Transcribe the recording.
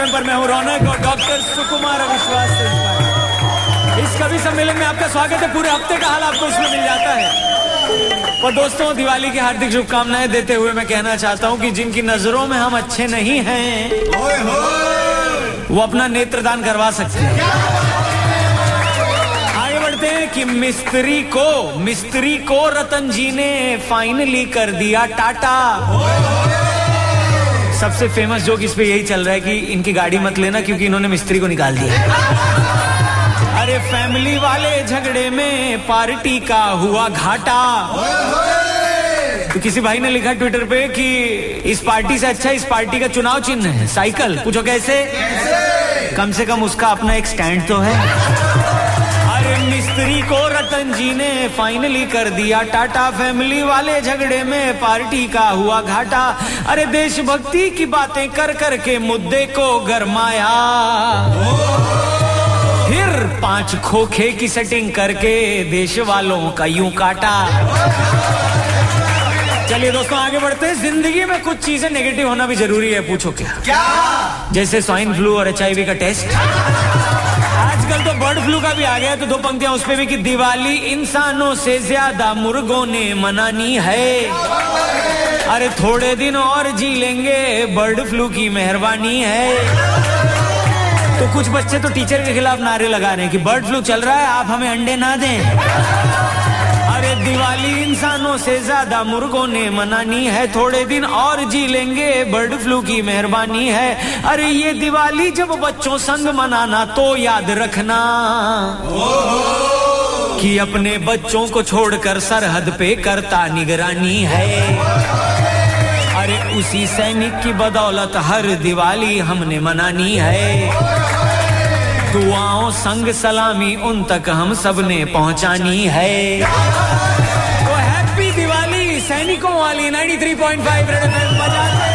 FM पर मैं हूँ रौनक और डॉक्टर सुकुमार अविश्वास इस कवि सम्मेलन में आपका स्वागत है। पूरे हफ़्ते का हाल आपको इसमें मिल जाता है। और दोस्तों दिवाली की हार्दिक शुभकामनाएँ देते हुए मैं कहना चाहता हूँ कि जिनकी नज़रों में हम अच्छे नहीं हैं वो अपना नेत्रदान करवा सकते हैं। आगे बढ़ते हैं कि मिस्त्री को मिस्त्री को रतन जी ने फाइनली कर दिया टाटा। सबसे फ़ेमस जोक इस पे यही चल रहा है कि इनकी गाड़ी मत लेना क्योंकि इन्होंने मिस्त्री को निकाल दिया। अरे फैमिली वाले झगड़े में पार्टी का हुआ घाटा। तो किसी भाई ने लिखा ट्विटर पे कि इस पार्टी से अच्छा इस पार्टी का चुनाव चिन्ह है। साइकिल पूछो कैसे? कम से कम उसका अपना एक स्टैंड तो है। मिस्त्री को रतन जी ने फाइनली कर दिया टाटा फैमिली वाले झगड़े में पार्टी का हुआ घाटा। अरे देशभक्ति की बातें कर कर के मुद्दे को गरमाया। फिर पाँच खोखे की सेटिंग करके देश वालों का यूँ काटा। चलिए दोस्तों आगे बढ़ते हैं। ज़िंदगी में कुछ चीज़ें नेगेटिव होना भी ज़रूरी है पूछो क्या? क्या? जैसे स्वाइन फ्लू और एचआईवी का टेस्ट आजकल तो बर्ड फ्लू का भी आ गया तो दो पंक्तियाँ उस पे भी कि दिवाली इंसानों से ज़्यादा मुर्गों ने मनानी है। अरे थोड़े दिन और जी लेंगे बर्ड फ्लू की मेहरबानी है। तो कुछ बच्चे तो टीचर के खिलाफ नारे लगा रहे हैं कि बर्ड फ्लू चल रहा है आप हमें अंडे ना दें। इंसानों से ज़्यादा मुर्गों ने मनानी है। थोड़े दिन और जी लेंगे, बर्ड फ्लू की मेहरबानी है। अरे ये दिवाली जब बच्चों संग मनाना तो याद रखना कि अपने बच्चों को छोड़कर सरहद पे करता निगरानी है। अरे उसी सैनिक की बदौलत हर दिवाली हमने मनानी है। दुआओं, संग सलामी, उन तक हम सबने पहुंचानी है। सैनिकों वाली 93.5 रेड एफएम बजाते